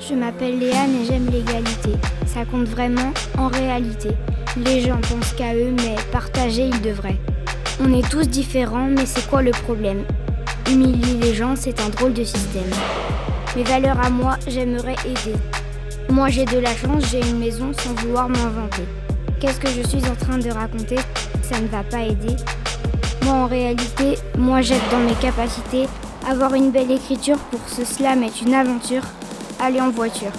Je m'appelle Léane et j'aime l'égalité. Ça compte vraiment en réalité. Les gens pensent qu'à eux, mais partager, ils devraient. On est tous différents, mais c'est quoi le problème? Humilier les gens, c'est un drôle de système. Mes valeurs à moi, j'aimerais aider. Moi j'ai de la chance, j'ai une maison sans vouloir m'inventer. Qu'est-ce que je suis en train de raconter? Ça ne va pas aider. Moi en réalité, moi j'aide dans mes capacités. Avoir une belle écriture pour ce slam est une aventure. Aller en voiture.